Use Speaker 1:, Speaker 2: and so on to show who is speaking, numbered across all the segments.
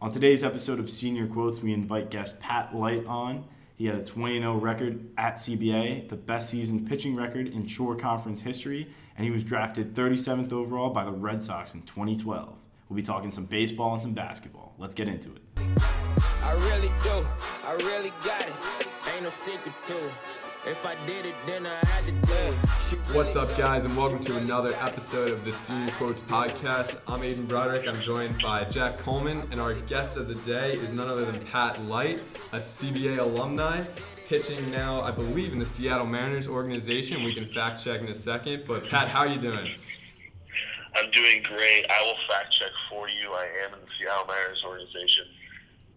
Speaker 1: On today's episode of Senior Quotes, we invite guest Pat Light on. He had a 20 0 record at CBA, the best season pitching record in Shore Conference history, and he was drafted 37th overall by the Red Sox in 2012. We'll be talking some baseball and some basketball. Let's get into it. I really do. I really got it. Ain't no secret to it. If I did it, then I had to do it.
Speaker 2: What's up, guys, and welcome to another episode of the Senior Quotes Podcast. I'm Aiden Broderick. I'm joined by Jack Coleman, and our guest of the day is none other than Pat Light, a CBA alumni, pitching now, I believe, in the Seattle Mariners organization. We can fact check in a second. But Pat, how are you doing?
Speaker 3: I'm doing great. I will fact check for you. I am in the Seattle Mariners organization,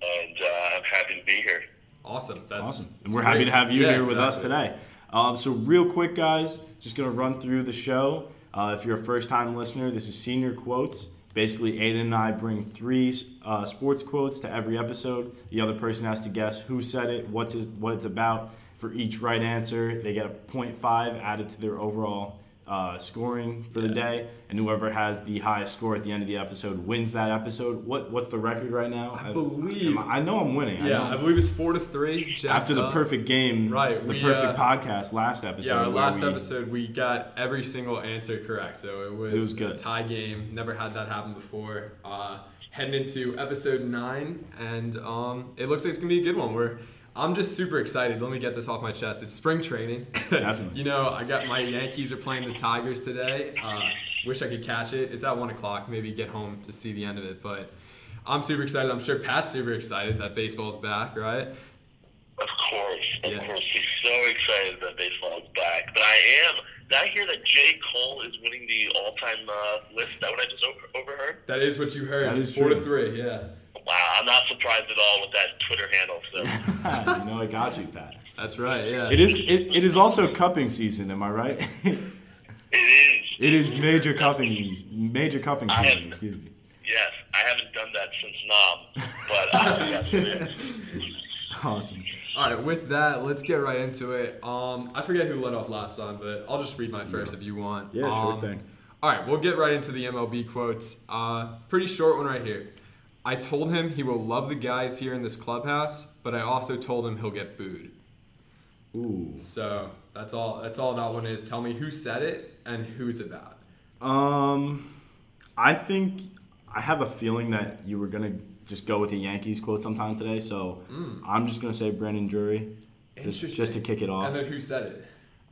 Speaker 3: and uh, I'm happy to be here.
Speaker 2: Awesome. That's
Speaker 1: awesome. And we're happy to have you yeah, here with us today. Um, so, real quick, guys, just going to run through the show. Uh, if you're a first time listener, this is Senior Quotes. Basically, Aiden and I bring three uh, sports quotes to every episode. The other person has to guess who said it, what's it, what it's about. For each right answer, they get a 0.5 added to their overall uh, scoring for the day, and whoever has the highest score at the end of the episode wins that episode. What what's the record right now?
Speaker 2: I, I believe
Speaker 1: I, I, know I'm winning.
Speaker 2: Yeah,
Speaker 1: I,
Speaker 2: I believe it's four to three.
Speaker 1: After the
Speaker 2: up.
Speaker 1: perfect game,
Speaker 2: right?
Speaker 1: The we, perfect uh, podcast last episode.
Speaker 2: Yeah, our last we, episode we got every single answer correct, so it was,
Speaker 1: it was good.
Speaker 2: a tie game. Never had that happen before. Uh, heading into episode nine, and um, it looks like it's gonna be a good one. We're I'm just super excited. Let me get this off my chest. It's spring training.
Speaker 1: Definitely.
Speaker 2: you know, I got my Yankees are playing the Tigers today. Uh, wish I could catch it. It's at one o'clock. Maybe get home to see the end of it. But I'm super excited. I'm sure Pat's super excited that baseball's back, right?
Speaker 3: Of course, of yeah. course. He's so excited that baseball's back. But I am. Did I hear that J. Cole is winning the all-time uh, list? Is that what I just over- overheard?
Speaker 2: That is what you heard.
Speaker 1: That is
Speaker 2: four
Speaker 1: true.
Speaker 2: to three. Yeah.
Speaker 3: Wow, I'm not surprised at all with that Twitter handle.
Speaker 1: So. you know, I got you, Pat.
Speaker 2: That's right. Yeah.
Speaker 1: It is. It, it is also cupping season. Am I right?
Speaker 3: it is.
Speaker 1: It is major cupping. Season major cupping season. Excuse me.
Speaker 3: Yes, I haven't done that since Nam, but uh, yes, it is.
Speaker 1: Awesome.
Speaker 2: All right, with that, let's get right into it. Um, I forget who led off last time, but I'll just read my first
Speaker 1: yeah.
Speaker 2: if you want.
Speaker 1: Yeah,
Speaker 2: um,
Speaker 1: sure thing.
Speaker 2: All right, we'll get right into the MLB quotes. Uh, pretty short one right here. I told him he will love the guys here in this clubhouse, but I also told him he'll get booed.
Speaker 1: Ooh.
Speaker 2: So that's all. That's all that one is. Tell me who said it and who it's about.
Speaker 1: Um, I think I have a feeling that you were gonna just go with a Yankees quote sometime today, so
Speaker 2: mm.
Speaker 1: I'm just gonna say Brandon Drury, just, just to kick it off.
Speaker 2: And then who said it?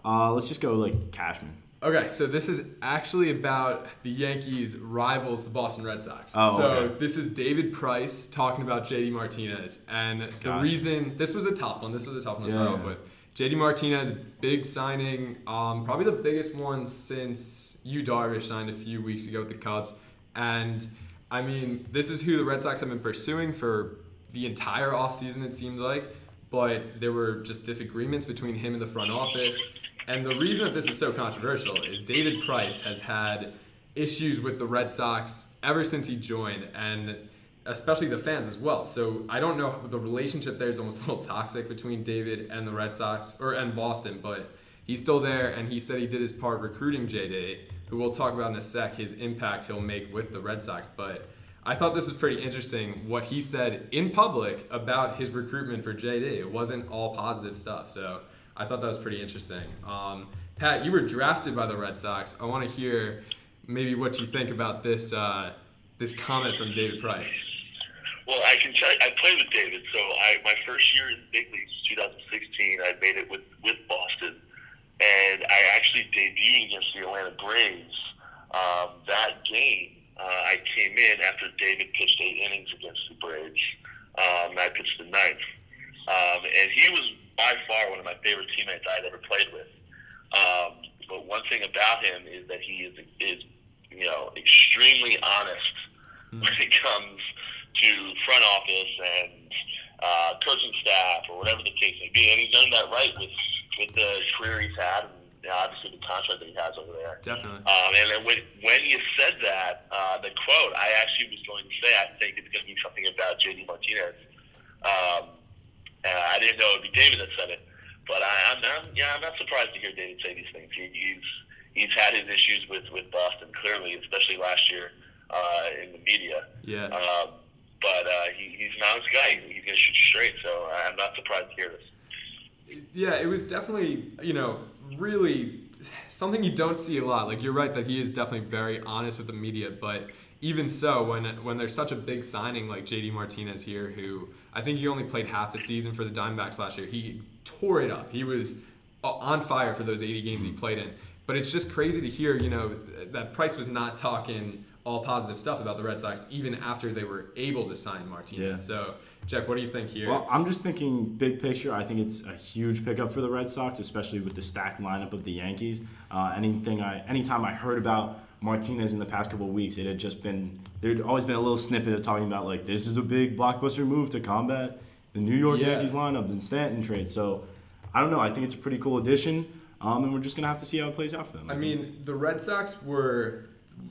Speaker 1: Uh, let's just go like Cashman.
Speaker 2: Okay, so this is actually about the Yankees' rivals, the Boston Red Sox.
Speaker 1: Oh,
Speaker 2: so
Speaker 1: okay.
Speaker 2: this is David Price talking about JD Martinez. And the reason this was a tough one, this was a tough one to
Speaker 1: Yeah.
Speaker 2: start off with. JD Martinez, big signing, um, probably the biggest one since Yu Darvish signed a few weeks ago with the Cubs. And I mean, this is who the Red Sox have been pursuing for the entire offseason, it seems like. But there were just disagreements between him and the front office. And the reason that this is so controversial is David Price has had issues with the Red Sox ever since he joined, and especially the fans as well. So I don't know the relationship there is almost a little toxic between David and the Red Sox or and Boston, but he's still there, and he said he did his part recruiting JD, who we'll talk about in a sec, his impact he'll make with the Red Sox, but. I thought this was pretty interesting what he said in public about his recruitment for JD. It wasn't all positive stuff. So I thought that was pretty interesting. Um, Pat, you were drafted by the Red Sox. I want to hear maybe what you think about this uh, this comment from David Price.
Speaker 3: Well, I can tell you, I played with David. So I my first year in the big leagues, 2016, I made it with with Boston, and I actually debuted against the Atlanta Braves. Um, that game, uh, I came in after David pitched eight innings against the Braves. Um, I pitched the ninth, um, and he was by far one of my favorite teammates I'd ever played with. Um, but one thing about him is that he is is you know extremely honest mm-hmm. when it comes to front office and uh, coaching staff or whatever the case may be, and he's done that right with with the career he's had and you know, obviously the contract that he has over there.
Speaker 2: Definitely.
Speaker 3: Um, and then when when you said that, uh, the quote, I actually was going to say I think it's going to be something about JD Martinez. Um, uh, I didn't know it would be David that said it, but I, I'm, I'm yeah, I'm not surprised to hear David say these things. He, he's he's had his issues with with Boston clearly, especially last year uh, in the media.
Speaker 2: Yeah.
Speaker 3: Um, but uh, he, he's an honest guy. He's going to shoot straight. So I'm not surprised to hear this.
Speaker 2: Yeah, it was definitely you know really something you don't see a lot. Like you're right that he is definitely very honest with the media, but even so, when when there's such a big signing like JD Martinez here, who I think he only played half the season for the Diamondbacks last year, he tore it up. He was uh, on fire for those 80 games he played in. But it's just crazy to hear, you know, that Price was not talking all positive stuff about the Red Sox even after they were able to sign Martinez. Yeah. So, Jack, what do you think here?
Speaker 1: Well, I'm just thinking big picture. I think it's a huge pickup for the Red Sox, especially with the stacked lineup of the Yankees. Uh, anything I, anytime I heard about Martinez in the past couple weeks, it had just been there'd always been a little snippet of talking about like this is a big blockbuster move to combat the New York yeah. Yankees lineup and Stanton trade. So I don't know. I think it's a pretty cool addition. Um, and we're just gonna have to see how it plays out for them.
Speaker 2: I, I mean, the Red Sox were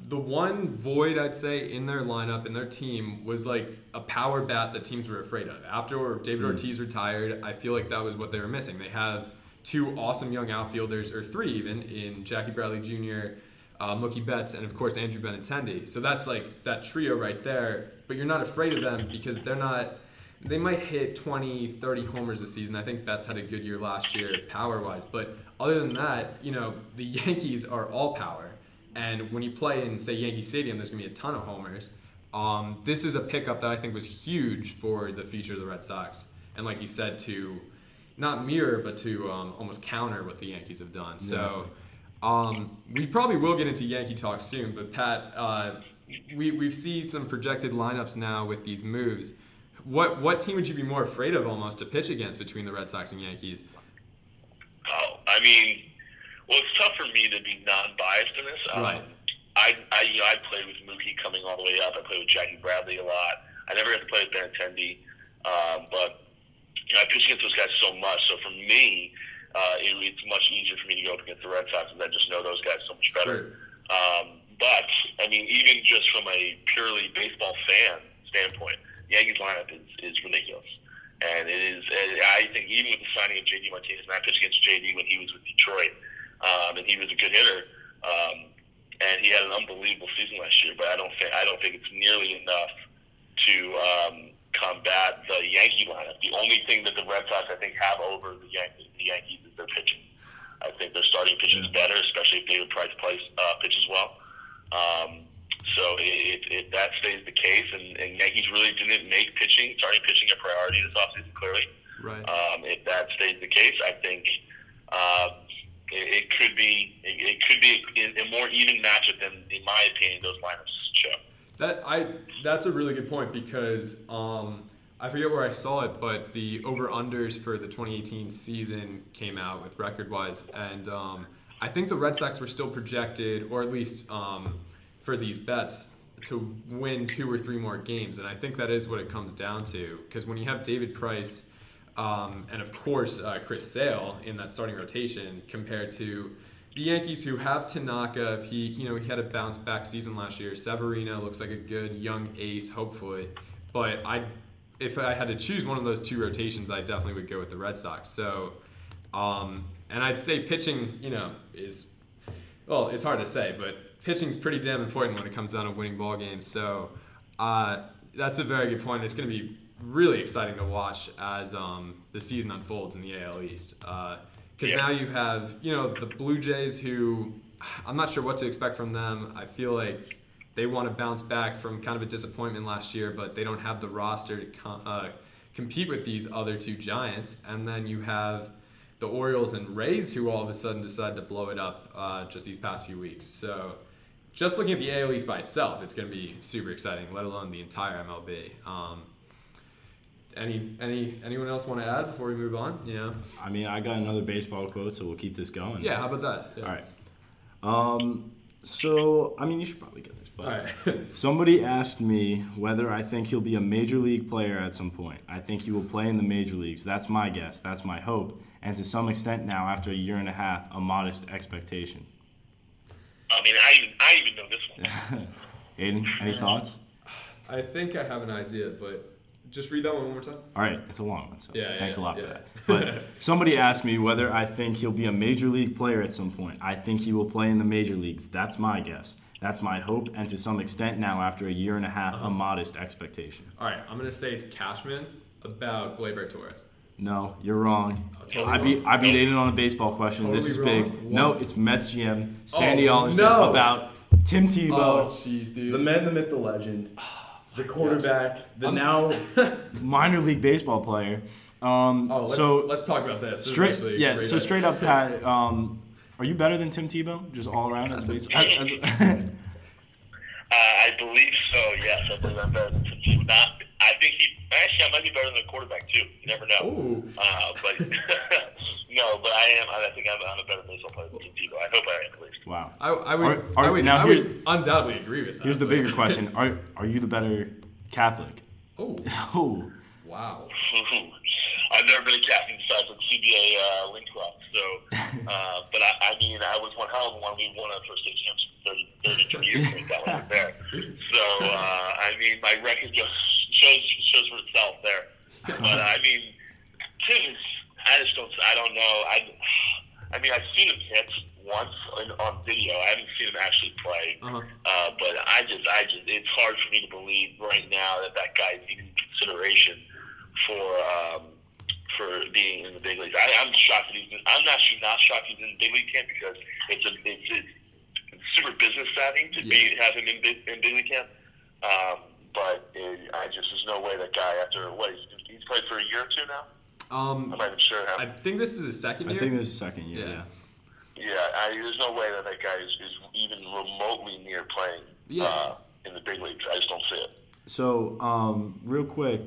Speaker 2: the one void I'd say in their lineup in their team was like a power bat that teams were afraid of. After David mm. Ortiz retired, I feel like that was what they were missing. They have two awesome young outfielders, or three even, in Jackie Bradley Jr., uh, Mookie Betts, and of course Andrew Benintendi. So that's like that trio right there. But you're not afraid of them because they're not they might hit 20, 30 homers a season. I think Betts had a good year last year power wise. But other than that, you know, the Yankees are all power. And when you play in, say, Yankee Stadium, there's going to be a ton of homers. Um, this is a pickup that I think was huge for the future of the Red Sox. And like you said, to not mirror, but to um, almost counter what the Yankees have done. So um, we probably will get into Yankee talk soon. But Pat, uh, we, we've seen some projected lineups now with these moves. What what team would you be more afraid of almost to pitch against between the Red Sox and Yankees?
Speaker 3: Oh, I mean, well, it's tough for me to be non-biased in this.
Speaker 2: Um, right.
Speaker 3: I, I, you know, I played with Mookie coming all the way up. I played with Jackie Bradley a lot. I never got to play with Benintendi, um, but you know, I pitched against those guys so much. So for me, uh, it, it's much easier for me to go up against the Red Sox and I just know those guys so much better. Um, but I mean, even just from a purely baseball fan standpoint, the Yankees lineup is, is ridiculous. And it is, I think, even with the signing of JD Martinez, and I pitched against JD when he was with Detroit, um, and he was a good hitter, um, and he had an unbelievable season last year. But I don't think I don't think it's nearly enough to um, combat the Yankee lineup. The only thing that the Red Sox I think have over the Yankees, the Yankees is their pitching. I think their starting pitching is better, especially if David Price plays uh, pitches well. Um, so if, if that stays the case, and, and Yankees really didn't make pitching, starting pitching a priority this offseason, clearly.
Speaker 2: Right.
Speaker 3: Um, if that stays the case, I think uh, it, it, could be it, it could be a, a, more even matchup than, in my opinion, those lineups show.
Speaker 2: That I that's a really good point because um, I forget where I saw it, but the over unders for the 2018 season came out with record wise, and um, I think the Red Sox were still projected, or at least. Um, for these bets to win two or three more games. And I think that is what it comes down to. Because when you have David Price um, and, of course, uh, Chris Sale in that starting rotation compared to the Yankees who have Tanaka, if he, you know, he had a bounce back season last year. Severino looks like a good young ace, hopefully. But I, if I had to choose one of those two rotations, I definitely would go with the Red Sox. So, um, and I'd say pitching, you know, is well, it's hard to say, but pitching is pretty damn important when it comes down to winning ball games. So uh, that's a very good point. It's going to be really exciting to watch as um, the season unfolds in the AL East. Because yeah. now you have, you know, the Blue Jays who I'm not sure what to expect from them. I feel like they want to bounce back from kind of a disappointment last year, but they don't have the roster to com- uh, compete with these other two giants. And then you have the Orioles and Rays who all of a sudden decided to blow it up uh, just these past few weeks. So just looking at the AL East by itself, it's going to be super exciting. Let alone the entire MLB. Um, any any anyone else want to add before we move on? Yeah.
Speaker 1: I mean, I got another baseball quote, so we'll keep this going.
Speaker 2: Yeah. How about that? Yeah.
Speaker 1: All right. Um, so I mean, you should probably get this. But
Speaker 2: All right.
Speaker 1: somebody asked me whether I think he'll be a major league player at some point. I think he will play in the major leagues. That's my guess. That's my hope. And to some extent now, after a year and a half, a modest expectation.
Speaker 3: I mean, I even I even know this one.
Speaker 1: Aiden, any thoughts?
Speaker 2: I think I have an idea, but just read that one one more time.
Speaker 1: All right, it's a long one, so
Speaker 2: yeah,
Speaker 1: thanks
Speaker 2: yeah,
Speaker 1: a lot
Speaker 2: yeah.
Speaker 1: for that. But somebody asked me whether I think he'll be a major league player at some point. I think he will play in the major leagues. That's my guess. That's my hope, and to some extent now, after a year and a half,
Speaker 2: Uh-huh.
Speaker 1: a modest expectation.
Speaker 2: All right, I'm gonna say it's Cashman about Gleyber Torres.
Speaker 1: No, you're wrong.
Speaker 2: Oh, totally
Speaker 1: I beat
Speaker 2: wrong.
Speaker 1: I beat Aiden on a baseball question. this is
Speaker 2: Totally
Speaker 1: big.
Speaker 2: wrong?
Speaker 1: No, it's Mets GM Sandy
Speaker 2: Oh,
Speaker 1: Alderson
Speaker 2: no.
Speaker 1: about Tim Tebow.
Speaker 2: Oh, jeez, dude.
Speaker 1: the man, the myth, the legend, the quarterback, the
Speaker 2: I'm-
Speaker 1: now minor league baseball player. Um,
Speaker 2: oh, let's,
Speaker 1: so
Speaker 2: let's talk about this. This
Speaker 1: straight,
Speaker 2: actually
Speaker 1: yeah. So
Speaker 2: idea.
Speaker 1: straight up, Pat. Um, are you better than Tim Tebow, just all around as a baseball? As, as,
Speaker 3: Uh, I believe so. Yes, I believe I'm better than Tim Tebow. Not, I think he actually I might be better than the quarterback too. You never know.
Speaker 2: Ooh.
Speaker 3: Uh, but no, but I am. I think I'm, I'm a better baseball player than Tim Tebow. I hope I am at least.
Speaker 1: wow.
Speaker 2: I, I would,
Speaker 1: Are- are-
Speaker 2: I would,
Speaker 1: now
Speaker 2: I would undoubtedly agree with that.
Speaker 1: Here's the
Speaker 2: but-
Speaker 1: bigger question: Are are you the better Catholic?
Speaker 2: Oh,
Speaker 1: Oh,
Speaker 2: wow.
Speaker 3: I've never been a captain besides with CBA uh, Lincroft. So, uh, but I, I mean, I was one hell of a one. We won our first state championship 30, 32 years ago. That was there. So, uh, I mean, my record just shows shows for itself there. But I mean. I just don't. I don't know. I. I mean, I've seen him hit once on, on video. I haven't seen him actually play.
Speaker 2: Uh-huh.
Speaker 3: Uh, but I just, I just, it's hard for me to believe right now that that guy is even in consideration for um, for being in the big leagues. I, I'm shocked that he's. In, I'm actually not shocked he's in the big league camp because it's a, it's, it's, it's super business savvy to be have him in big, in big league camp. Um, but it, I just, there's no way that guy after what he's, he's played for a year or two now.
Speaker 2: Um,
Speaker 3: I'm not even sure how.
Speaker 2: I think this is his second Year.
Speaker 1: I think this is second year.
Speaker 2: Yeah.
Speaker 1: Yeah.
Speaker 3: Yeah, I, there's no way that that guy is, is even remotely near playing
Speaker 2: Yeah.
Speaker 3: uh, in the big leagues. I just don't see it.
Speaker 1: So, um, real quick,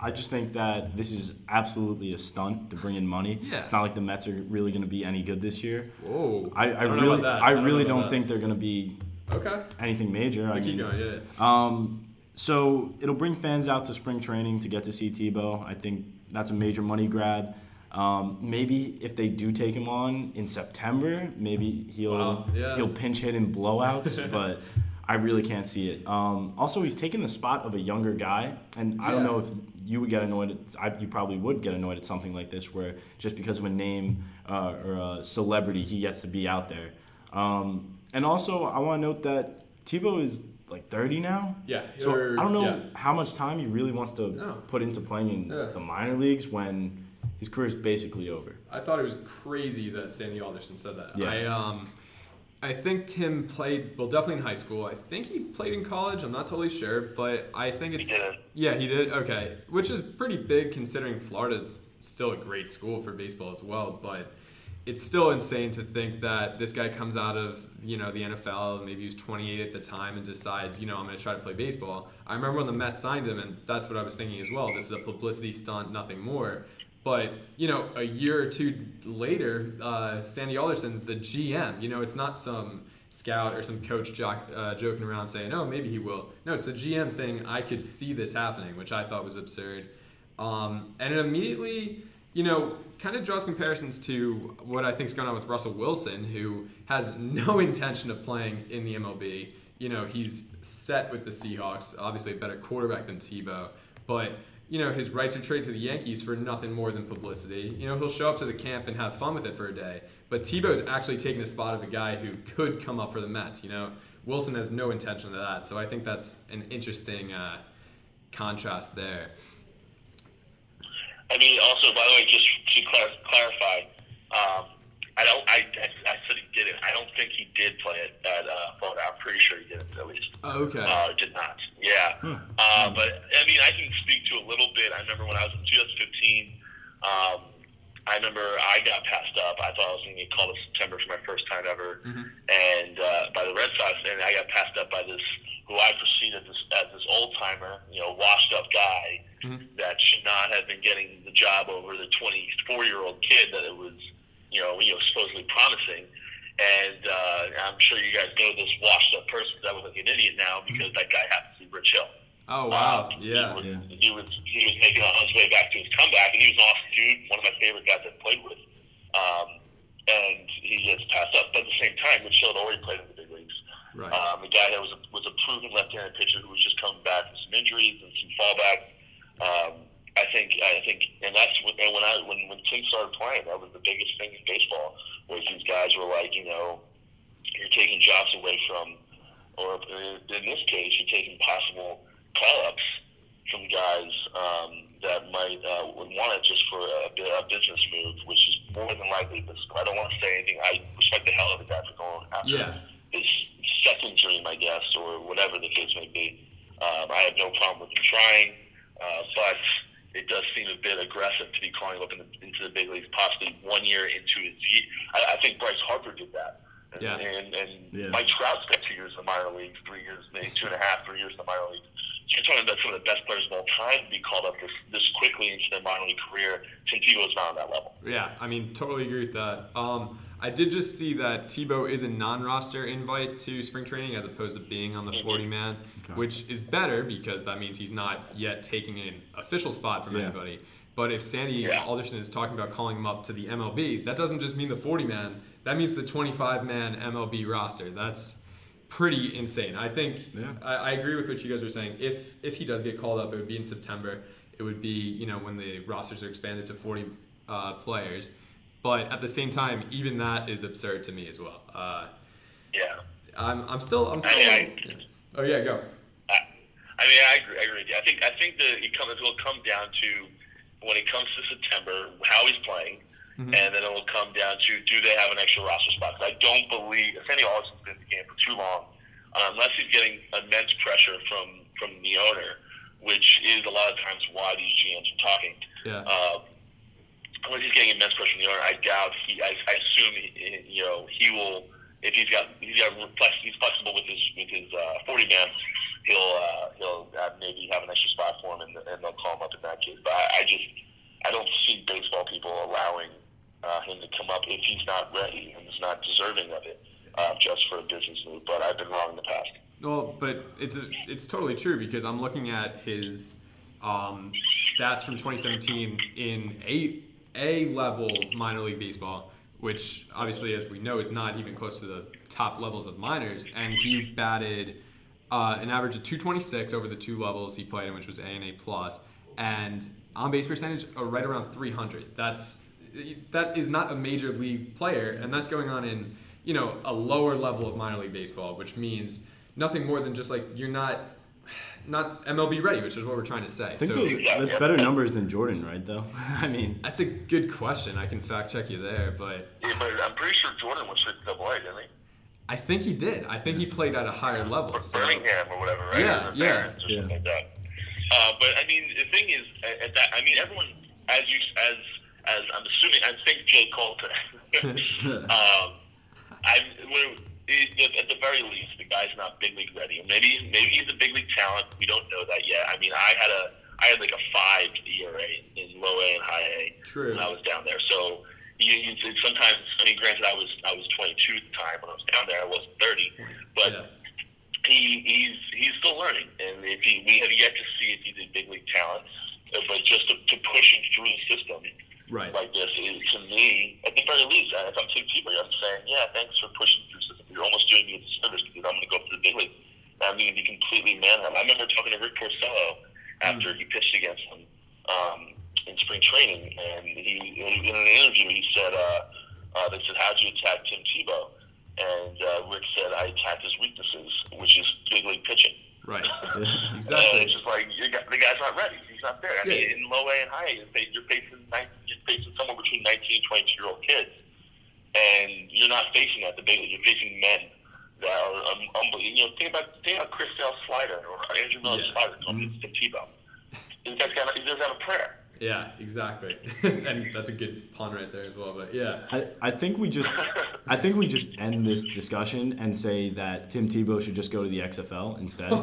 Speaker 1: I just think that this is absolutely a stunt to bring in money.
Speaker 2: Yeah.
Speaker 1: It's not like the Mets are really going to be any good this year.
Speaker 2: Whoa.
Speaker 1: I, I,
Speaker 2: don't
Speaker 1: really,
Speaker 2: that.
Speaker 1: I,
Speaker 2: don't
Speaker 1: really don't
Speaker 2: that.
Speaker 1: think they're going to be
Speaker 2: Okay.
Speaker 1: anything major. I
Speaker 2: keep
Speaker 1: mean,
Speaker 2: going. Yeah.
Speaker 1: Um, so it'll bring fans out to spring training to get to see Tebow. I think that's a major money grab. Um, maybe if they do take him on in September, maybe he'll
Speaker 2: Wow, yeah.
Speaker 1: he'll pinch hit in blowouts, but I really can't see it. Um, also, he's taking the spot of a younger guy, and I don't know if you would get annoyed. At, I, you probably would get annoyed at something like this, where just because of a name uh, or a celebrity, he gets to be out there. Um, and also, I want to note that Tebow is like 30 now.
Speaker 2: Yeah.
Speaker 1: So I don't know
Speaker 2: yeah.
Speaker 1: how much time he really wants to
Speaker 2: No.
Speaker 1: put into playing in
Speaker 2: Yeah.
Speaker 1: the minor leagues when his career is basically over.
Speaker 2: I thought it was crazy that Sandy Alderson said that.
Speaker 1: Yeah.
Speaker 2: I um, I think Tim played well, definitely in high school. I think he played in college. I'm not totally sure, but I think it's
Speaker 3: did.
Speaker 2: yeah, he did. Okay, which is pretty big considering Florida's still a great school for baseball as well. But it's still insane to think that this guy comes out of you know the NFL, maybe he was 28 at the time, and decides you know I'm going to try to play baseball. I remember when the Mets signed him, and that's what I was thinking as well. This is a publicity stunt, nothing more. But you know, a year or two later, uh, Sandy Alderson, the GM, you know, it's not some scout or some coach uh, joking around saying, "Oh, maybe he will." No, it's the GM saying, "I could see this happening," which I thought was absurd. Um, and it immediately, you know, kind of draws comparisons to what I think is going on with Russell Wilson, who has no intention of playing in the MLB. You know, he's set with the Seahawks, obviously a better quarterback than Tebow, but you know, his rights are traded to the Yankees for nothing more than publicity. You know, he'll show up to the camp and have fun with it for a day. But Tebow's actually taking the spot of a guy who could come up for the Mets. You know, Wilson has no intention of that. So I think that's an interesting uh, contrast there.
Speaker 3: I mean, also, by the way, just to clar- clarify, um, I don't. I, I, said he did it. I don't think he did play it at uh, Florida. I'm pretty sure he didn't, at least.
Speaker 2: Oh, okay.
Speaker 3: Uh, did not. Yeah. Uh, but I mean, I can speak to a little bit. I remember when I was in 2015. Um, I remember I got passed up. I thought I was going to get called in September for my first time ever, and uh, by the Red Sox, and I got passed up by this who I perceived as this, as this old timer, you know, washed up guy that should not have been getting the job over the 24 year old kid that it was, you know, you know, supposedly promising. And uh, I'm sure you guys know this washed up person that was like an idiot now because that guy happens to be Rich Hill.
Speaker 2: oh wow.
Speaker 3: Um,
Speaker 2: Yeah.
Speaker 3: He was,
Speaker 1: Yeah.
Speaker 3: he was he was making on his way back to his comeback, and he was an awesome dude, one of my favorite guys I've played with. Um, and he gets passed up, but at the same time, Rich Hill had already played in the big leagues.
Speaker 2: Right.
Speaker 3: Um, a guy that was a, was a proven left-handed pitcher who was just coming back from some injuries and some fallback. Um, I think I think, and that's what, and when I when when Tim started playing, that was the biggest thing in baseball was these guys were like, you know, you're taking jobs away from or in this case, you're taking possible call ups from guys um, that might uh, would want it just for a, a business move, which is more than likely. This, I don't want to say anything. I respect the hell out of the guy for going after
Speaker 2: yeah.
Speaker 3: his second dream, I guess, or whatever the case may be. Um, I have no problem with him trying, uh, but it does seem a bit aggressive to be calling up in the, into the big leagues, possibly one year into his. I, I think Bryce Harper did that. And,
Speaker 2: yeah.
Speaker 3: and, and
Speaker 1: yeah.
Speaker 3: Mike Trout spent two years in the minor leagues, three years, maybe two and a half, three years in the minor leagues. So you're talking about some of the best players of all time to be called up this, this quickly into their minor league career. Tim Tebow's not on that level.
Speaker 2: Yeah, I mean, totally agree with that. Um, I did just see that Tebow is a non-roster invite to spring training as opposed to being on the 40 man,
Speaker 1: Okay.
Speaker 2: which is better because that means he's not yet taking an official spot from
Speaker 1: Yeah.
Speaker 2: anybody. But if Sandy
Speaker 3: Yeah.
Speaker 2: Alderson is talking about calling him up to the MLB, that doesn't just mean the 40 man. That means the 25 man MLB roster. That's pretty insane. I think
Speaker 1: Yeah.
Speaker 2: I, I agree with what you guys were saying. If if he does get called up, it would be in September. It would be you know when the rosters are expanded to 40 uh, players. But at the same time, even that is absurd to me as well. Uh,
Speaker 3: Yeah.
Speaker 2: I'm, I'm still I'm
Speaker 3: I
Speaker 2: still.
Speaker 3: mean, I-
Speaker 2: oh yeah, go.
Speaker 3: I, I mean, I agree, I agree with you. I think I think that it comes will come down to when it comes to September how he's playing,
Speaker 2: Mhm.
Speaker 3: and then it will come down to do they have an extra roster spot? 'Cause I don't believe if Sandy Alderson's been in the game for too long, uh, unless he's getting immense pressure from from the owner, which is a lot of times why these GMs are talking.
Speaker 2: Yeah.
Speaker 3: Uh, unless he's getting immense pressure from the owner, I doubt he. I, I assume he, you know he will. If he's got he's got flex, he's flexible with his with his uh, forty man, he'll uh, he'll maybe have an extra spot for him, and, and they'll call him up in that case. But I, I just I don't see baseball people allowing uh, him to come up if he's not ready and is not deserving of it, uh, just for a business move. But I've been wrong in the past.
Speaker 2: Well, but it's a, it's totally true because I'm looking at his um, stats from 2017 in a a level minor league baseball, which obviously, as we know, is not even close to the top levels of minors, and he batted uh, an average of 226 over the two levels he played in, which was A and A plus, and on base percentage uh, right around 300. That's that is not a major league player, and that's going on in you know a lower level of minor league baseball, which means nothing more than just like you're not not MLB ready, which is what we're trying to say.
Speaker 1: I think
Speaker 2: So
Speaker 1: those, that's better numbers than Jordan, right? Though I mean,
Speaker 2: that's a good question. I can fact check you there, but
Speaker 3: Yeah, but I'm pretty sure Jordan was with Double A, didn't he?
Speaker 2: I think he did. I think he played at a higher level.
Speaker 3: or
Speaker 2: so-
Speaker 3: Birmingham or whatever, right?
Speaker 2: Yeah,
Speaker 3: Or
Speaker 2: yeah.
Speaker 3: Or
Speaker 1: Yeah.
Speaker 3: like that. Uh, but I mean, the thing is, at at that, I mean, everyone, as you, as, as I'm assuming, I think Jay Cole today. um, I, when, it- at the very least, the guy's not big league ready. Maybe, maybe he's a big league talent. We don't know that yet. I mean, I had a, I had like a five ERA in low A and high A
Speaker 2: True.
Speaker 3: when I was down there. So you, you sometimes, I mean, granted, I was, I was 22 at the time when I was down there. I wasn't 30, but
Speaker 2: Yeah.
Speaker 3: he, he's he's still learning, and if he, we have yet to see if he's a big league talent. But just to, to push him through the system
Speaker 2: Right.
Speaker 3: like this is, to me, at the very least, if I'm Tim Tebow, I'm saying, yeah, thanks for pushing through the system. You're almost doing me a disservice because I'm going to go for the big league. I'm going to be completely manhandled. I remember talking to Rick Porcello after he pitched against him um, in spring training, and he in an interview he said, uh, uh, they said, how'd you attack Tim Tebow? And uh, Rick said, I attacked his weaknesses, which is big league pitching.
Speaker 2: Right.
Speaker 3: Uh,
Speaker 2: Exactly.
Speaker 3: it's just like you got, the guy's not ready. He's not there. I mean, in low A and high A, you're facing you're facing somewhere between 19 and 22 year old kids, and you're not facing that. The big. You're facing men that are um, unbelievable. You know, think about think about Chris Sale's slider or Andrew Miller
Speaker 2: Yeah.
Speaker 3: slider going
Speaker 1: Mhm.
Speaker 3: to Tim Tebow. This guy's got. He doesn't have a prayer.
Speaker 2: Yeah, exactly. and that's a good pun right there as well. But yeah.
Speaker 1: I, I think we just I think we just end this discussion and say that Tim Tebow should just go to the XFL instead.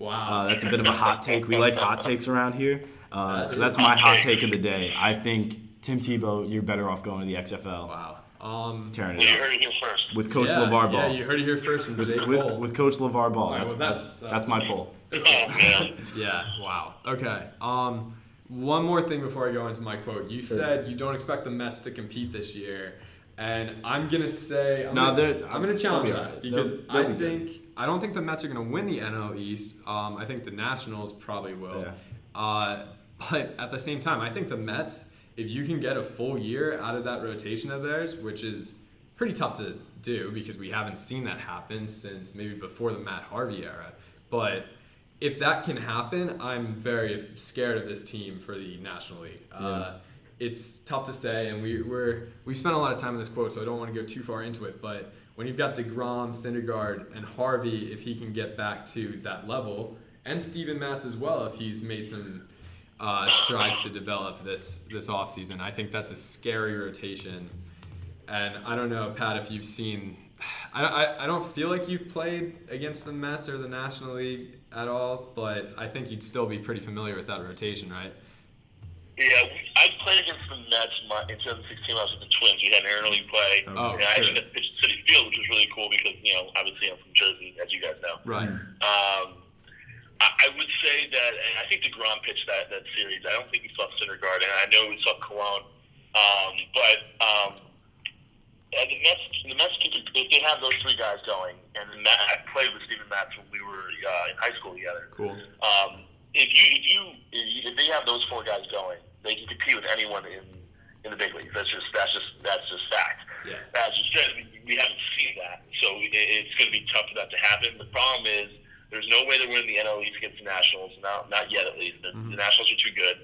Speaker 2: Wow.
Speaker 1: Uh, that's a bit of a hot take. We like hot takes around here. Uh, so that's my
Speaker 3: hot
Speaker 1: hot
Speaker 3: take.
Speaker 1: take of the day. I think Tim Tebow, you're better off going to the XFL,
Speaker 2: wow. Um,
Speaker 1: tearing
Speaker 3: You
Speaker 1: it
Speaker 3: heard it here first.
Speaker 1: with Coach
Speaker 2: yeah,
Speaker 1: LeVar
Speaker 2: Yeah, you heard it here first from Jay
Speaker 1: with, with,
Speaker 2: Cole.
Speaker 1: with Coach LeVar Ball.
Speaker 2: All right,
Speaker 1: That's,
Speaker 2: well,
Speaker 1: that's,
Speaker 2: that's-
Speaker 1: that's,
Speaker 2: that's
Speaker 1: my
Speaker 2: nice.
Speaker 1: poll.
Speaker 3: Oh.
Speaker 2: Yeah. Wow. Okay. Um, one more thing before I go into my quote. You
Speaker 1: Sure.
Speaker 2: said you don't expect the Mets to compete this year, and I'm gonna say I'm,
Speaker 1: No,
Speaker 2: gonna, I'm gonna challenge
Speaker 1: be
Speaker 2: that
Speaker 1: alright.
Speaker 2: because
Speaker 1: They'll- they'll
Speaker 2: I
Speaker 1: be good.
Speaker 2: think I don't think the Mets are gonna win the NL East. Um, I think the Nationals probably will. Uh, but at the same time, I think the Mets, if you can get a full year out of that rotation of theirs, which is pretty tough to do because we haven't seen that happen since maybe before the Matt Harvey era. But if that can happen, I'm very scared of this team for the National League. Uh, yeah. Uh, it's tough to say, and we, we're we spent a lot of time on this quote, so I don't want to go too far into it. But when you've got Degrom, Syndergaard, and Harvey, if he can get back to that level, and Steven Matz as well, if he's made some uh, strides to develop this this offseason, I think that's a scary rotation. And I don't know, Pat, if you've seen. I, I, I don't feel like you've played against the Mets or the National League at all, but I think you'd still be pretty familiar with that rotation, right?
Speaker 3: Yeah, I played against the Mets my, in 2016. I was with the Twins. We had an early play. Oh, and I actually got to pitch at Citi Field, which was really cool because you know obviously I'm from Jersey, as you guys know.
Speaker 2: Right.
Speaker 3: Um, I, I would say that, I think Degrom pitched that that series. I don't think we saw Syndergaard, and I know we saw Colon, um, but um, the Mets, the Mets can, if they have those three guys going, and Matt, I played with Steven Matz when we were uh, in high school together.
Speaker 2: Cool.
Speaker 3: Um, if you if you if they have those four guys going, they can compete with anyone in in the big leagues. That's just that's just that's just fact.
Speaker 2: Yeah.
Speaker 3: As you said, we, we haven't seen that, so it, it's going to be tough for that to happen. The problem is there's no way they're winning the NL East against the Nationals. Not not yet, at least. The, mm-hmm. the Nationals are too good.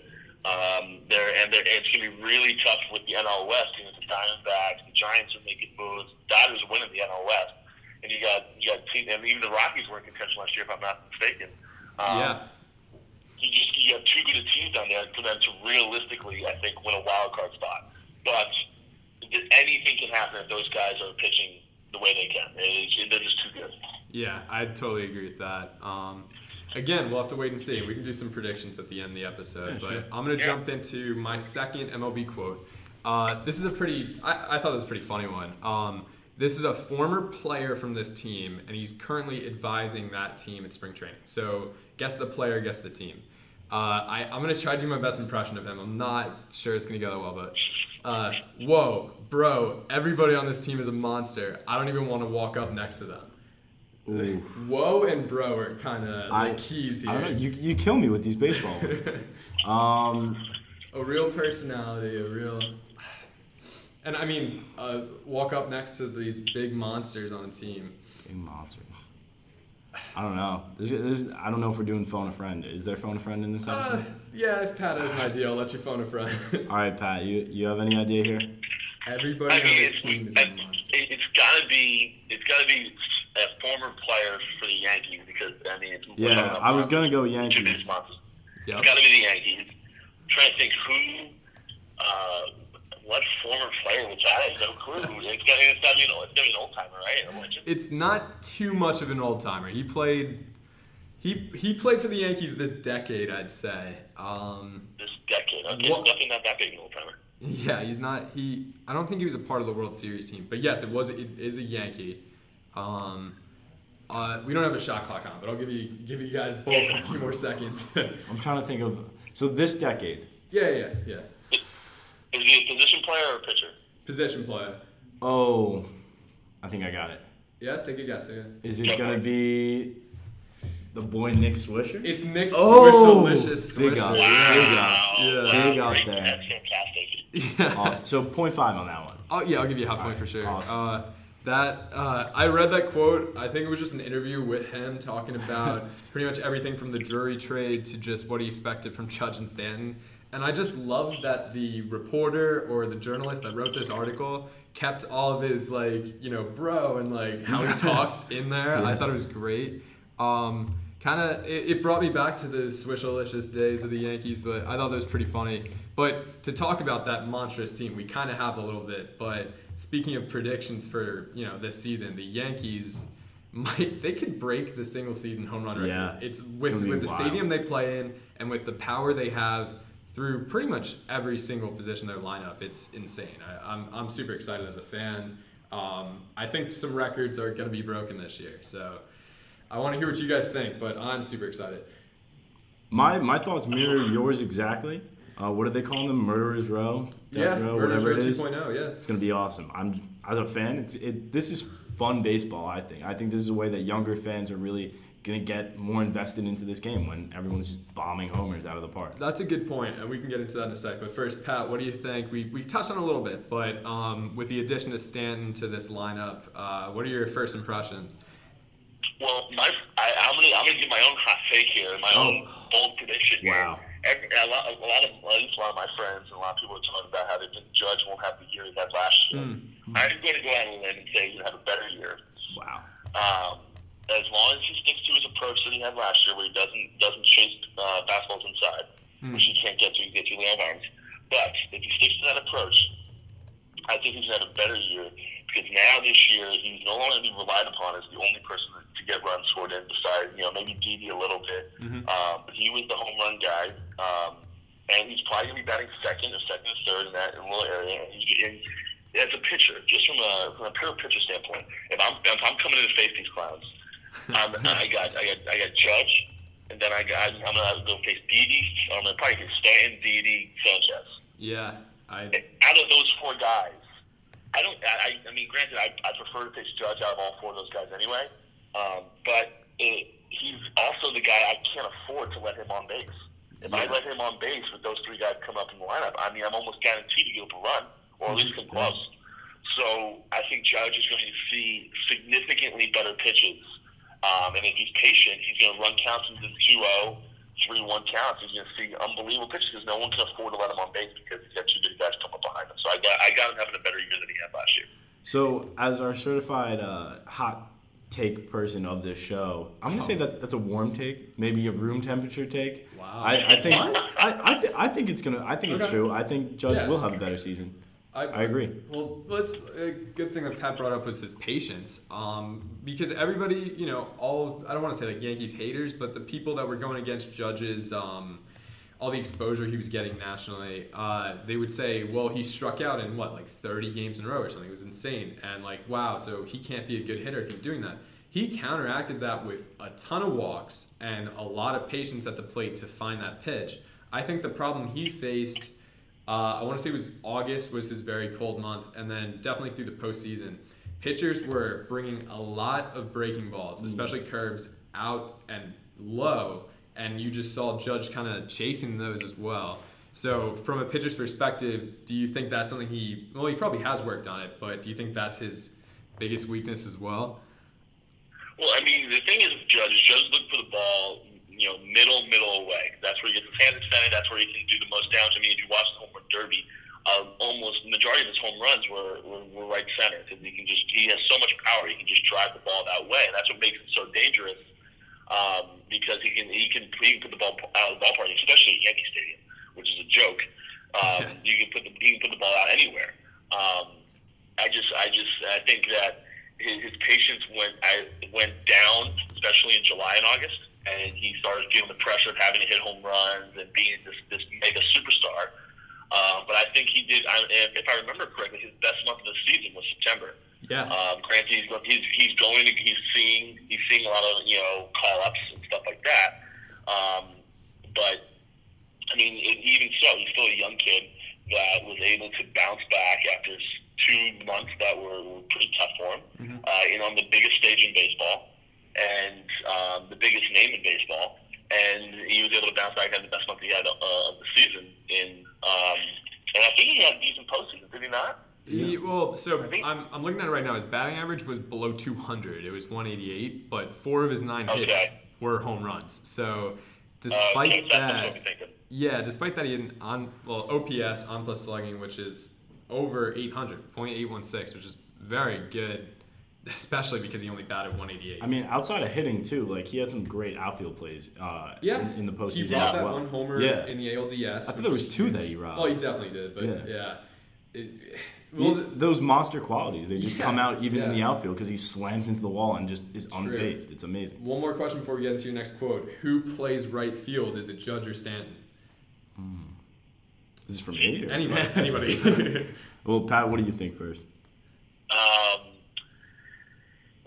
Speaker 3: Um, they're and they're, it's going to be really tough with the NL West. You know, the Diamondbacks, the Giants are making moves. Dodgers are winning the NL West, and you got you got team, and even the Rockies were in contention last year, if I'm not mistaken.
Speaker 2: Um, yeah
Speaker 3: you just you have too good a team down there for them to realistically, I think, win a wild card spot. But anything can happen if those guys are pitching the way they can. It's, they're just too good.
Speaker 2: Yeah, I totally agree with that. Um, again, we'll have to wait and see. We can do some predictions at the end of the episode. Yeah, but sure. I'm going to yeah. jump into my second MLB quote. Uh, this is a pretty, I, I, thought this was a pretty funny one. Um, this is a former player from this team, and he's currently advising that team at spring training. So guess the player, guess the team. Uh, I, I'm gonna try to do my best impression of him. I'm not sure it's gonna go that well, but uh, whoa, bro! Everybody on this team is a monster. I don't even want to walk up next to them. Ooh. Whoa and bro are kind of like keys here.
Speaker 1: I don't know. You, you kill me with these baseball ones. um,
Speaker 2: a real personality, a real. And I mean, uh, walk up next to these big monsters on a team.
Speaker 1: Big monsters. I don't know. This, this, I don't know if we're doing phone a friend. Is there phone a friend in this uh, episode? Uh,
Speaker 2: yeah, if Pat has an idea, I'll let you phone a friend.
Speaker 1: All right, Pat. You you have any idea here?
Speaker 2: Everybody I mean, on this team is a monster.
Speaker 3: It's got to be. It's got to be a former player for the Yankees because I mean, it's
Speaker 1: yeah. I was gonna go Yankees.
Speaker 3: Yep. It's got to be the Yankees. I'm trying to think who. Uh, what former player? Which I have no clue. It's got, it's got to be an, it's got to be an old timer, right?
Speaker 2: It's not too much of an old timer. He played. He, he played for the Yankees this decade, I'd say. Um,
Speaker 3: this decade, okay, what, definitely not that big an old timer.
Speaker 2: Yeah, he's not. He I don't think he was a part of the World Series team, but yes, it was. It is a Yankee. Um, uh, we don't have a shot clock on, but I'll give you give you guys both a few more seconds.
Speaker 1: I'm trying to think of so this decade.
Speaker 2: Yeah, yeah, yeah.
Speaker 3: Is he a position player or a pitcher?
Speaker 2: Position player.
Speaker 1: Oh, I think I got it.
Speaker 2: Yeah, take a guess. Yeah.
Speaker 1: Is it gonna be the boy Nick Swisher?
Speaker 2: It's Nick oh, Swisher.
Speaker 1: Big out.
Speaker 3: Wow.
Speaker 1: Big out.
Speaker 3: Yeah.
Speaker 1: Big out
Speaker 3: there. That's
Speaker 1: fantastic. Yeah. Awesome. So point five on that one.
Speaker 2: Oh yeah, I'll give you a half point right. for sure. Awesome. Uh, that uh, I read that quote. I think it was just an interview with him talking about pretty much everything from the Drury trade to just what he expected from Judge and Stanton. And I just love that the reporter or the journalist that wrote this article kept all of his like, you know, bro and like how he talks in there. Yeah. I thought it was great. Um, kind of, it, it, brought me back to the Swishalicious days of the Yankees, but I thought that was pretty funny. But to talk about that monstrous team, we kind of have a little bit. But speaking of predictions for you know this season, the Yankees might they could break the single season home run record.
Speaker 1: Yeah,
Speaker 2: it's with with the wild. stadium they play in and with the power they have through pretty much every single position in their lineup. It's insane. I, am I'm, I'm super excited as a fan. Um, I think some records are going to be broken this year. So I want to hear what you guys think, but I'm super excited.
Speaker 1: My my thoughts mirror yours exactly. Uh, what do they call them? Murderers Row,
Speaker 2: Death yeah,
Speaker 1: Row, whatever
Speaker 2: Row
Speaker 1: it is.
Speaker 2: 2.0, yeah,
Speaker 1: it's gonna be awesome. I'm as a fan. It's it. This is fun baseball. I think. I think this is a way that younger fans are really going to get more invested into this game when everyone's just bombing homers out of the park.
Speaker 2: That's a good point, and we can get into that in a sec. But first, Pat, what do you think? We, we touched on a little bit, but um, with the addition of Stanton to this lineup, uh, what are your first impressions?
Speaker 3: Well, my I, I'm gonna I'm gonna give my own hot take here, my
Speaker 1: Oh.
Speaker 3: own bold prediction. here.
Speaker 1: Wow.
Speaker 3: Every, a, lot, a lot of at least a lot of my friends and a lot of people are talking about how they think Judge won't have the year he had last year.
Speaker 2: Mm.
Speaker 3: I'm going to go out and say he's going to have a better year.
Speaker 1: Wow.
Speaker 3: Um, as long as he sticks to his approach that he had last year, where he doesn't doesn't chase uh, fastballs inside,
Speaker 2: Hmm.
Speaker 3: which he can't get to, he gets to Leon Arms. But if he sticks to that approach, I think he's going to have a better year because now this year he's no longer going to be relied upon as the only person to get runs scored in, besides you know maybe Didi a little bit.
Speaker 2: Mhm.
Speaker 3: Um, but he was the home run guy, um, and he's probably going to be batting second or second or third in that in little area. And he's getting as a pitcher, just from a from a pure pitcher standpoint, if I'm if I'm coming in to face these clowns, I'm, I got I got I got Judge, and then I got I'm gonna go face Didi. I'm gonna probably get Stanton, Didi, Sanchez.
Speaker 2: Yeah, I
Speaker 3: Out of those four guys, I don't. I, I mean, granted, I, I prefer to face Judge out of all four of those guys anyway. Um, but it, he's also the guy I can't afford to let him on base. If I let him on base with those three guys come up in the lineup, I mean, I'm almost guaranteed to get up a run, or at least come close. So I think Judge is going to see significantly better pitches. Um, and if he's patient, he's going to run counts into 2-0, 3-1 counts. He's going to see unbelievable pitches because no one can afford to let him on base because he's got two good guys come up behind him. So I got, I got him having a better year than he had last year.
Speaker 1: So, as our certified uh, hot take person of this show, I'm gonna say that that's a warm take, maybe a room temperature take.
Speaker 2: Wow.
Speaker 1: I, I think I, I, th- I think it's gonna. I think it's true. I think Judge
Speaker 2: Yeah.
Speaker 1: will have a better season. I agree.
Speaker 2: Well, let's. A good thing that Pat brought up was his patience, um, because everybody, you know, all of, I don't want to say like Yankees haters, but the people that were going against Judge's, um, all the exposure he was getting nationally, uh, they would say, well, he struck out in what like 30 games in a row or something. It was insane, and like, wow, so he can't be a good hitter if he's doing that. He counteracted that with a ton of walks and a lot of patience at the plate to find that pitch. I think the problem he faced uh, I want to say it was August was his very cold month, and then definitely through the postseason, pitchers were bringing a lot of breaking balls, especially curves, out and low, and you just saw Judge kind of chasing those as well. So, from a pitcher's perspective, do you think that's something he? Well, he probably has worked on it, but do you think that's his biggest weakness as well?
Speaker 3: Well, I mean, the thing is, Judge, Judge look for the ball, you know, middle, middle away. That's where he gets his hands extended. That's where he can do the most damage. I mean, if you watch the home run derby, uh, almost majority of his home runs were, were, were right center because he can just he has so much power. He can just drive the ball that way, and that's what makes him so dangerous. Um, because he can he can he can put the ball out of the ballpark, especially at Yankee Stadium, which is a joke. Um. You can put the he can put the ball out anywhere. Um, I just I just I think that his, his patience went I, went down, especially in July and August, and he started feeling the pressure of having to hit home runs and being this this mega superstar. Um, but I think he did. I, if, I remember correctly, his best month of the season was September.
Speaker 2: Yeah.
Speaker 3: Um, granted, he's, he's he's going. To, he's seeing he's seeing a lot of you know call ups and stuff like that. Um, but I mean, it, even so, he's still a young kid that was able to bounce back after two months that were, were pretty tough for him,
Speaker 2: Mhm.
Speaker 3: uh, and on the biggest stage in baseball the biggest name in baseball. And he was able to bounce back and have the best month he had uh, of the season. In um, and I think he had a decent postseason, did he not?
Speaker 2: He, well, so
Speaker 3: I think-
Speaker 2: I'm, I'm looking at it right now. His batting average was below 200. It was 188, but four of his nine hits were home runs. So,
Speaker 3: Uh,
Speaker 2: despite
Speaker 3: that's what
Speaker 2: that, yeah, despite that, he had an on well OPS on plus slugging, which is over 800, 0.816, which is very good, especially because he only batted 188.
Speaker 1: I mean, outside of hitting too, like he had some great outfield plays. Uh,
Speaker 2: yeah,
Speaker 1: in, in the postseason
Speaker 2: he robbed that
Speaker 1: well.
Speaker 2: one homer
Speaker 1: Yeah,
Speaker 2: in the ALDS.
Speaker 1: I thought there was two
Speaker 2: huge.
Speaker 1: that he robbed.
Speaker 2: Oh, he definitely did, but
Speaker 1: Yeah.
Speaker 2: yeah. It, well, th-
Speaker 1: those monster qualities, they just
Speaker 2: Yeah,
Speaker 1: come out even in the outfield because he slams into the wall and just is unfazed. It's amazing.
Speaker 2: One more question before we get into your next quote. Who plays right field? Is it Judge or Stanton?
Speaker 1: This is for me. or-
Speaker 2: Anybody. Anybody.
Speaker 1: well, Pat, what do you think first?
Speaker 3: Um,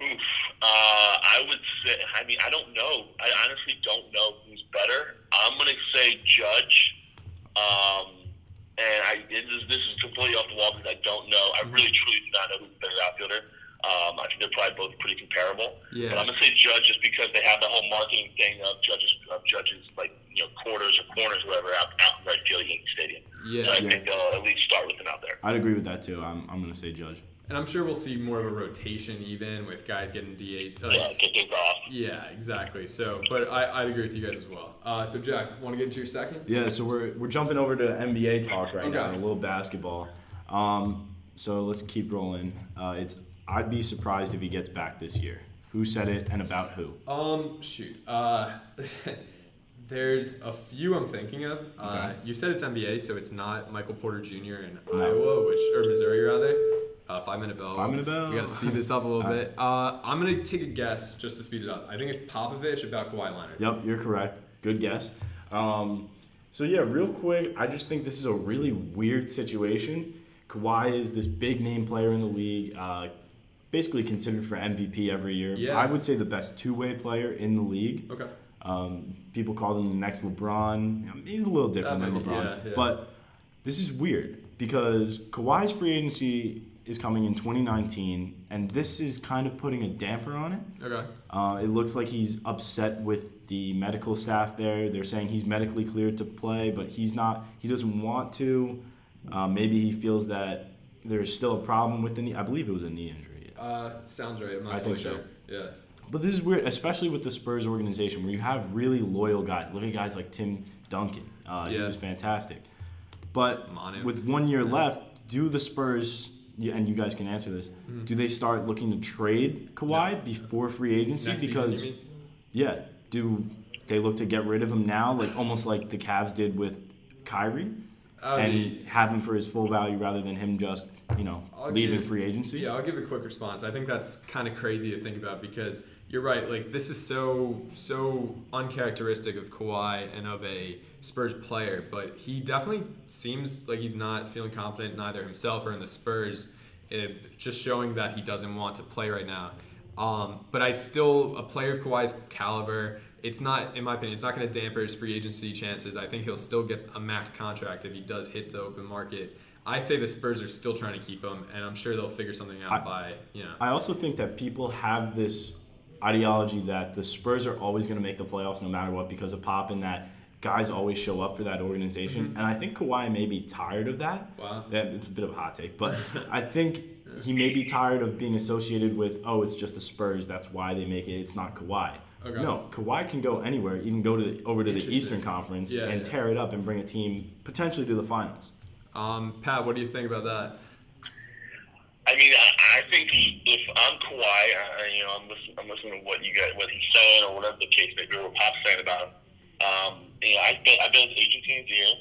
Speaker 3: oof. Uh, I would say. I mean, I don't know. I honestly don't know who's better. I'm gonna say Judge. Um, and I this is, this is completely off the wall because I don't know. I really truly do not know who's the better outfielder. Um, I think they're probably both pretty comparable.
Speaker 2: Yeah.
Speaker 3: But I'm gonna say Judge just because they have the whole marketing thing of judges of judges like you know quarters or corners whatever out out in right field Yankee Stadium.
Speaker 2: Yeah.
Speaker 3: So I
Speaker 1: Yeah.
Speaker 3: think they'll at least start with them out there.
Speaker 1: I'd agree with that too. I'm, I'm going to say Judge.
Speaker 2: And I'm sure we'll see more of a rotation even with guys getting DH. Like,
Speaker 3: Yeah, get things off.
Speaker 2: yeah, exactly. So, but I, I'd agree with you guys as well. Uh, so, Jack, want to get into your second?
Speaker 1: Yeah, so we're, we're jumping over to NBA talk right now, a little basketball. Um, so let's keep rolling. Uh, it's I'd be surprised if he gets back this year. Who said it and about who?
Speaker 2: Um, shoot. Uh, there's a few I'm thinking of. Uh,
Speaker 1: Okay.
Speaker 2: you said it's NBA, so it's not Michael Porter Jr. in
Speaker 1: No.
Speaker 2: Iowa, which or Missouri rather. Uh, five minute bell.
Speaker 1: Five minute bell.
Speaker 2: We gotta speed this up a little bit. Uh, I'm gonna take a guess just to speed it up. I think it's Popovich about Kawhi Leonard.
Speaker 1: Yep, you're correct. Good guess. Um, so yeah, real quick, I just think this is a really weird situation. Kawhi is this big name player in the league, uh, basically considered for MVP every year.
Speaker 2: Yeah.
Speaker 1: I would say the best two way player in the league.
Speaker 2: Okay.
Speaker 1: Um, people call him the next LeBron. He's a little different
Speaker 2: That
Speaker 1: than LeBron.
Speaker 2: yeah, yeah.
Speaker 1: But this is weird because Kawhi's free agency is coming in 2019, and this is kind of putting a damper on it.
Speaker 2: Okay.
Speaker 1: Uh, it looks like he's upset with the medical staff there. They're saying he's medically cleared to play, but he's not. He doesn't want to. Uh, maybe he feels that there's still a problem with the knee. I believe it was a knee injury.
Speaker 2: Uh, sounds right. I'm not
Speaker 1: I
Speaker 2: totally
Speaker 1: think so.
Speaker 2: sure. Yeah.
Speaker 1: But this is weird, especially with the Spurs organization, where you have really loyal guys. Look at guys like Tim Duncan. Uh, He was fantastic. But
Speaker 2: Manu.
Speaker 1: with one year left, do the Spurs, yeah, and you guys can answer this,
Speaker 2: Mm-hmm.
Speaker 1: do they start looking to trade Kawhi before free agency?
Speaker 2: Next
Speaker 1: because,
Speaker 2: season,
Speaker 1: yeah, do they look to get rid of him now, like almost like the Cavs did with Kyrie,
Speaker 2: Would
Speaker 1: and
Speaker 2: be-
Speaker 1: have him for his full value rather than him just, you know,
Speaker 2: I'll
Speaker 1: leaving
Speaker 2: give-
Speaker 1: free agency?
Speaker 2: Yeah, I'll give a quick response. I think that's kind of crazy to think about because you're right. Like this is so so uncharacteristic of Kawhi and of a Spurs player, but he definitely seems like he's not feeling confident in either himself or in the Spurs. It, just showing that he doesn't want to play right now. Um, but I still a player of Kawhi's caliber. It's not, in my opinion, it's not going to damper his free agency chances. I think he'll still get a max contract if he does hit the open market. I say the Spurs are still trying to keep him, and I'm sure they'll figure something out
Speaker 1: I-
Speaker 2: by you know.
Speaker 1: I also think that people have this ideology that the Spurs are always going to make the playoffs no matter what because of Pop and that guys always show up for that organization. Mm-hmm. And I think Kawhi may be tired of that.
Speaker 2: Wow.
Speaker 1: Yeah, it's a bit of a hot take, but I think he may be tired of being associated with, oh, it's just the Spurs. That's why they make it. It's not Kawhi.
Speaker 2: Okay.
Speaker 1: No, Kawhi can go anywhere. You can go to the, over to the Eastern Conference
Speaker 2: Yeah,
Speaker 1: and
Speaker 2: yeah.
Speaker 1: tear it up and bring a team potentially to the finals.
Speaker 2: Um, Pat, what do you think about that?
Speaker 3: I mean, I, I think if I'm Kawhi, I, you know, I'm listening, I'm listening to what you guys, what he's saying, or whatever the case may be, or what Pop's saying about him. Um, you know, I've been, I've been his agent in his ear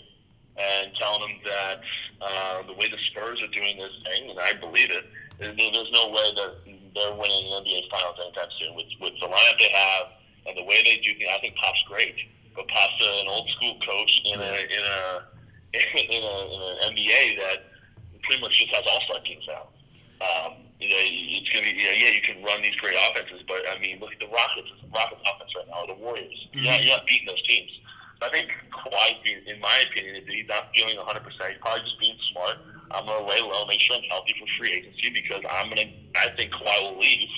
Speaker 3: and telling him that uh, the way the Spurs are doing this thing, and I believe it, there's no way that they're winning the NBA Finals anytime soon. With with the lineup they have and the way they do things, I think Pop's great. But Pop's an old school coach in a in a in a in an NBA that pretty much just has all star teams now. Um, you know, it's gonna be yeah, yeah, you can run these great offenses, but I mean, look at the Rockets, the Rockets offense right now, or the Warriors. You're, not, you're not beating those teams. So I think Kawhi, in my opinion, if he's not feeling 100, percent he's probably just being smart. I'm gonna lay low, make sure I'm healthy for free agency because I'm gonna. I think Kawhi will leave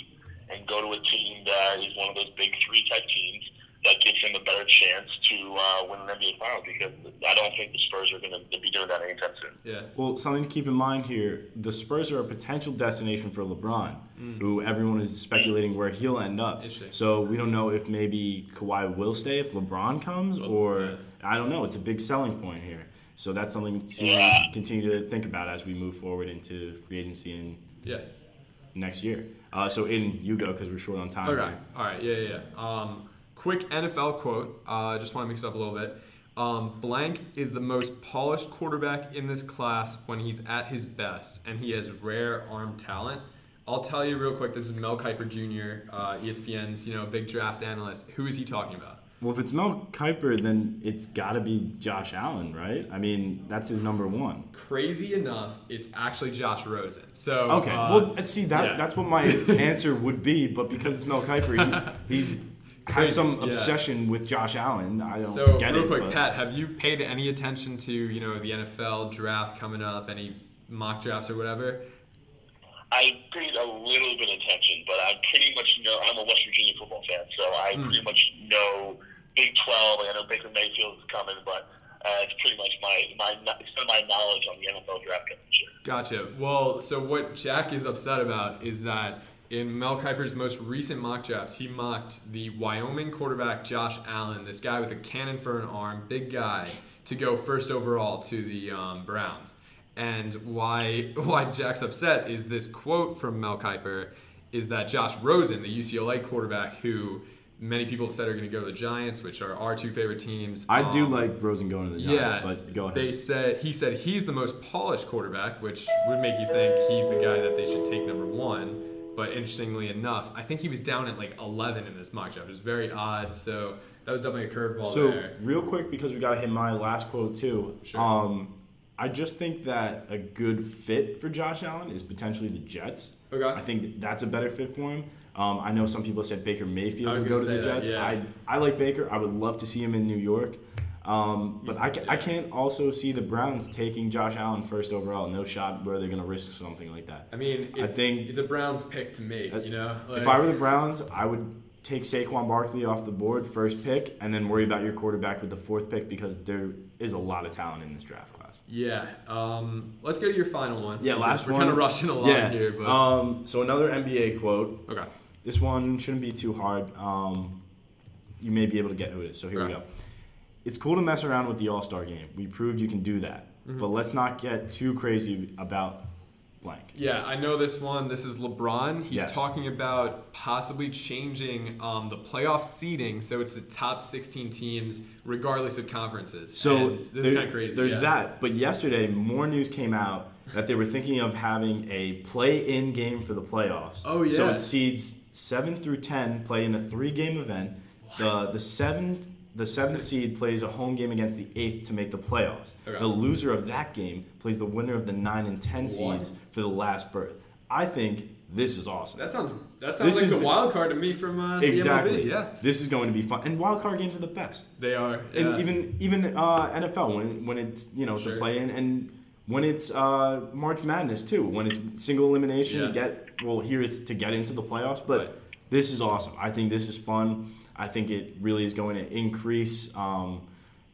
Speaker 3: and go to a team that is one of those big three type teams that gives him a better chance to uh, win an NBA Finals because I don't think the Spurs are going to be doing that anytime soon.
Speaker 2: Yeah.
Speaker 1: Well, something to keep in mind here: the Spurs are a potential destination for LeBron, who everyone is speculating where he'll end up. So we don't know if maybe Kawhi will stay if LeBron comes, or I don't know. It's a big selling point here. So that's something to
Speaker 3: Yeah.
Speaker 1: continue to think about as we move forward into free agency and
Speaker 2: Yeah.
Speaker 1: Next year. Uh, so in you go because we're short on time.
Speaker 2: Okay.
Speaker 1: here.
Speaker 2: All right. Yeah, yeah. yeah. Um, quick NFL quote. I uh, just want to mix it up a little bit. Um, blank is the most polished quarterback in this class when he's at his best, and he has rare arm talent. I'll tell you real quick. This is Mel Kiper Jr., uh, ESPN's you know big draft analyst. Who is he talking about?
Speaker 1: Well, if it's Mel Kiper, then it's got to be Josh Allen, right? I mean, that's his number one.
Speaker 2: Crazy enough, it's actually Josh Rosen. So
Speaker 1: Okay.
Speaker 2: uh,
Speaker 1: well, see that
Speaker 2: yeah.
Speaker 1: that's what my answer would be, but because it's Mel Kiper, he, he has some
Speaker 2: Yeah.
Speaker 1: obsession with Josh Allen. I don't
Speaker 2: So
Speaker 1: get
Speaker 2: real
Speaker 1: it.
Speaker 2: quick,
Speaker 1: but-
Speaker 2: Pat, have you paid any attention to you know the NFL draft coming up, any mock drafts or whatever?
Speaker 3: I paid a little bit of attention, but I pretty much know I'm a West Virginia football fan, so I
Speaker 2: Mm.
Speaker 3: pretty much know Big 12. I know Baker Mayfield is coming, but uh, it's pretty much my my been my knowledge on the NFL draft coverage. here.
Speaker 2: Gotcha. Well, so what Jack is upset about is that in Mel Kiper's most recent mock draft, he mocked the Wyoming quarterback Josh Allen, this guy with a cannon for an arm, big guy, to go first overall to the um, Browns. And why why Jack's upset is this quote from Mel Kiper is that Josh Rosen, the UCLA quarterback, who many people have said are going to go to the Giants, which are our two favorite teams.
Speaker 1: I do
Speaker 2: um,
Speaker 1: like Rosen going to the Giants,
Speaker 2: yeah,
Speaker 1: but go ahead.
Speaker 2: They said he said he's the most polished quarterback, which would make you think he's the guy that they should take number one. But interestingly enough, I think he was down at like 11 in this mock draft. It was very odd. So that was definitely a curveball
Speaker 1: So
Speaker 2: there.
Speaker 1: real quick, because we got to hit my last quote too.
Speaker 2: Sure.
Speaker 1: Um, I just think that a good fit for Josh Allen is potentially the Jets.
Speaker 2: Okay.
Speaker 1: I think that's a better fit for him. Um, I know some people said Baker Mayfield would go to the
Speaker 2: that,
Speaker 1: Jets.
Speaker 2: yeah.
Speaker 1: I I like Baker. I would love to see him in New York. Um, but I, I can't also see the Browns taking Josh Allen first overall. No shot where they're going to risk something like that.
Speaker 2: I mean,
Speaker 1: I
Speaker 2: it's,
Speaker 1: think-
Speaker 2: it's a Browns pick to make, you know?
Speaker 1: if I were the Browns, I would take Saquon Barkley off the board first pick, and then worry about your quarterback with the fourth pick because there is a lot of talent in this draft class.
Speaker 2: Yeah. Um, let's go to your final one.
Speaker 1: Yeah, last
Speaker 2: We're
Speaker 1: one.
Speaker 2: kind of rushing along
Speaker 1: yeah.
Speaker 2: here, but
Speaker 1: Um, so another NBA quote.
Speaker 2: okay.
Speaker 1: This one shouldn't be too hard. Um, you may be able to get who it is. So here we go. It's cool to mess around with the All Star game. We proved you can do that.
Speaker 2: Mm-hmm.
Speaker 1: But let's not get too crazy about blank.
Speaker 2: Yeah, I know this one. This is LeBron. He's
Speaker 1: Yes.
Speaker 2: talking about possibly changing um, the playoff seeding so it's the top 16 teams regardless of conferences.
Speaker 1: So
Speaker 2: And this
Speaker 1: there-
Speaker 2: is kind of crazy.
Speaker 1: There's
Speaker 2: yeah.
Speaker 1: that. But yesterday, more news came out that they were thinking of having a play-in game for the playoffs.
Speaker 2: Oh,
Speaker 1: So
Speaker 2: yeah.
Speaker 1: it seeds seven through ten play in a three-game event. The the seventh the seventh seed plays a home game against the eighth to make the playoffs.
Speaker 2: Okay.
Speaker 1: The loser of that game plays the winner of the nine and ten
Speaker 2: What?
Speaker 1: seeds for the last berth. I think this is awesome.
Speaker 2: That sounds that sounds
Speaker 1: This
Speaker 2: like
Speaker 1: is
Speaker 2: the wild card to me from uh,
Speaker 1: exactly.
Speaker 2: the MLB. Yeah,
Speaker 1: This is going to be fun. And wild card games are the best.
Speaker 2: they are.
Speaker 1: And even even uh, NFL when when it's you know
Speaker 2: Sure.
Speaker 1: to play in and when it's uh, March Madness too when it's single elimination
Speaker 2: Yeah.
Speaker 1: to get well here it's to get into the playoffs but
Speaker 2: Right.
Speaker 1: this is awesome I think this is fun I think it really is going to increase um,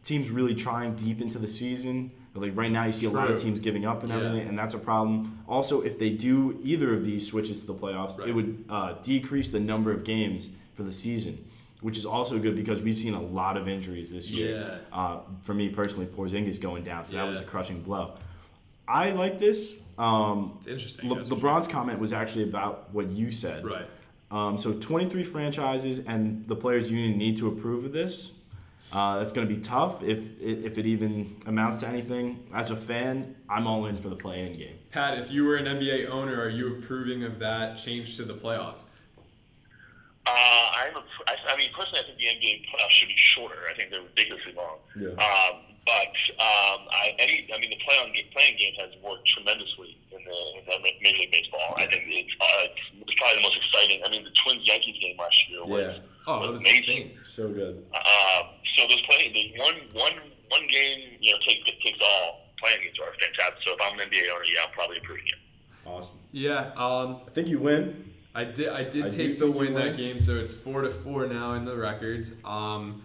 Speaker 1: teams really trying deep into the season like right now you see a lot of teams giving up and
Speaker 2: Yeah.
Speaker 1: everything and that's a problem also if they do either of these switches to the playoffs
Speaker 2: Right.
Speaker 1: it would uh, decrease the number of games for the season which is also good because we've seen a lot of injuries this year
Speaker 2: Yeah.
Speaker 1: uh, for me personally, Porzingis going down, so that was a crushing blow. I like this. Um,
Speaker 2: It's interesting.
Speaker 1: Le-
Speaker 2: that's for
Speaker 1: LeBron's comment was actually about what you said.
Speaker 2: Right.
Speaker 1: Um, so 23 franchises and the players' union need to approve of this. Uh, that's going to be tough if if it even amounts to anything. As a fan, I'm all in for the play-in game.
Speaker 2: Pat, if you were an NBA owner, are you approving of that change to the playoffs?
Speaker 3: Uh, I'm a, I, I mean, personally, I think the NBA playoffs should be shorter. I think they're ridiculously long.
Speaker 1: Yeah.
Speaker 3: Um, but um, I, any, I mean, the play on play-in game has worked tremendously in the, in the Major League Baseball. I think it's, uh, it's probably the most exciting. I mean, the Twins Yankees game last year was,
Speaker 1: Yeah.
Speaker 2: Oh, that was
Speaker 3: amazing.
Speaker 2: insane.
Speaker 1: So good.
Speaker 3: Um, so those playing, there's one, one, one game, you know, takes takes all. Play-in games are fantastic. So if I'm an NBA owner, yeah, I'm probably approving it.
Speaker 1: Awesome.
Speaker 2: Yeah. Um,
Speaker 1: I think you win.
Speaker 2: I did. I did
Speaker 1: I
Speaker 2: take the win that
Speaker 1: win.
Speaker 2: game, so it's four to four now in the records. Um,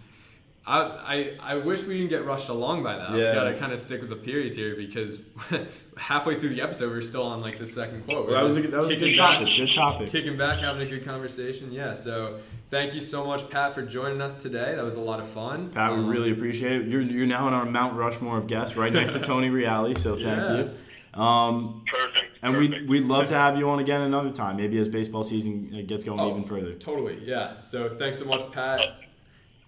Speaker 2: I, I I wish we didn't get rushed along by that.
Speaker 1: Yeah.
Speaker 2: We gotta kind of stick with the periods here because halfway through the episode we're still on like the second quote. We're
Speaker 1: That was a,
Speaker 2: just
Speaker 1: that was a
Speaker 2: kicking
Speaker 1: good
Speaker 2: back-
Speaker 1: topic. Good topic.
Speaker 2: Kicking back, having a good conversation. Yeah. So thank you so much, Pat, for joining us today. That was a lot of fun.
Speaker 1: Pat, we
Speaker 2: Um,
Speaker 1: really appreciate it. You're, you're now in our Mount Rushmore of guests, right next to Tony Reale. So thank
Speaker 2: Yeah.
Speaker 1: you. Um,
Speaker 3: Perfect.
Speaker 1: and
Speaker 3: perfect.
Speaker 1: we we'd love to have you on again another time, maybe as baseball season uh, gets going
Speaker 2: Oh,
Speaker 1: even further.
Speaker 2: Totally. Yeah. So thanks so much, Pat.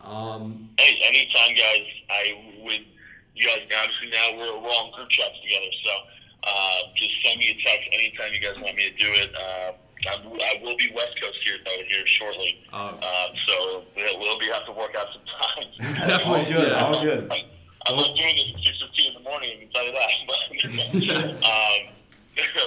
Speaker 2: Um,
Speaker 3: Hey, anytime, guys. I would. You guys obviously now we're, we're all in group chats together, so uh, just send me a text anytime you guys want me to do it. Uh, I'm, I will be West Coast here though here shortly,
Speaker 2: uh,
Speaker 3: um, so we'll, we'll be have to work out some time.
Speaker 2: Definitely,
Speaker 1: All good.
Speaker 2: yeah.
Speaker 1: All good.
Speaker 3: I'm not doing this at six fifteen in the morning. I can tell you that. But, um,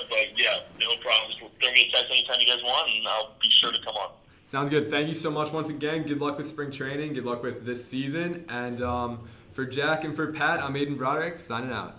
Speaker 3: but yeah, no problems. Throw me a text anytime you guys want, and I'll be sure to come on.
Speaker 2: Sounds good. Thank you so much once again. Good luck with spring training. Good luck with this season. And um, for Jack and for Pat, I'm Aiden Broderick signing out.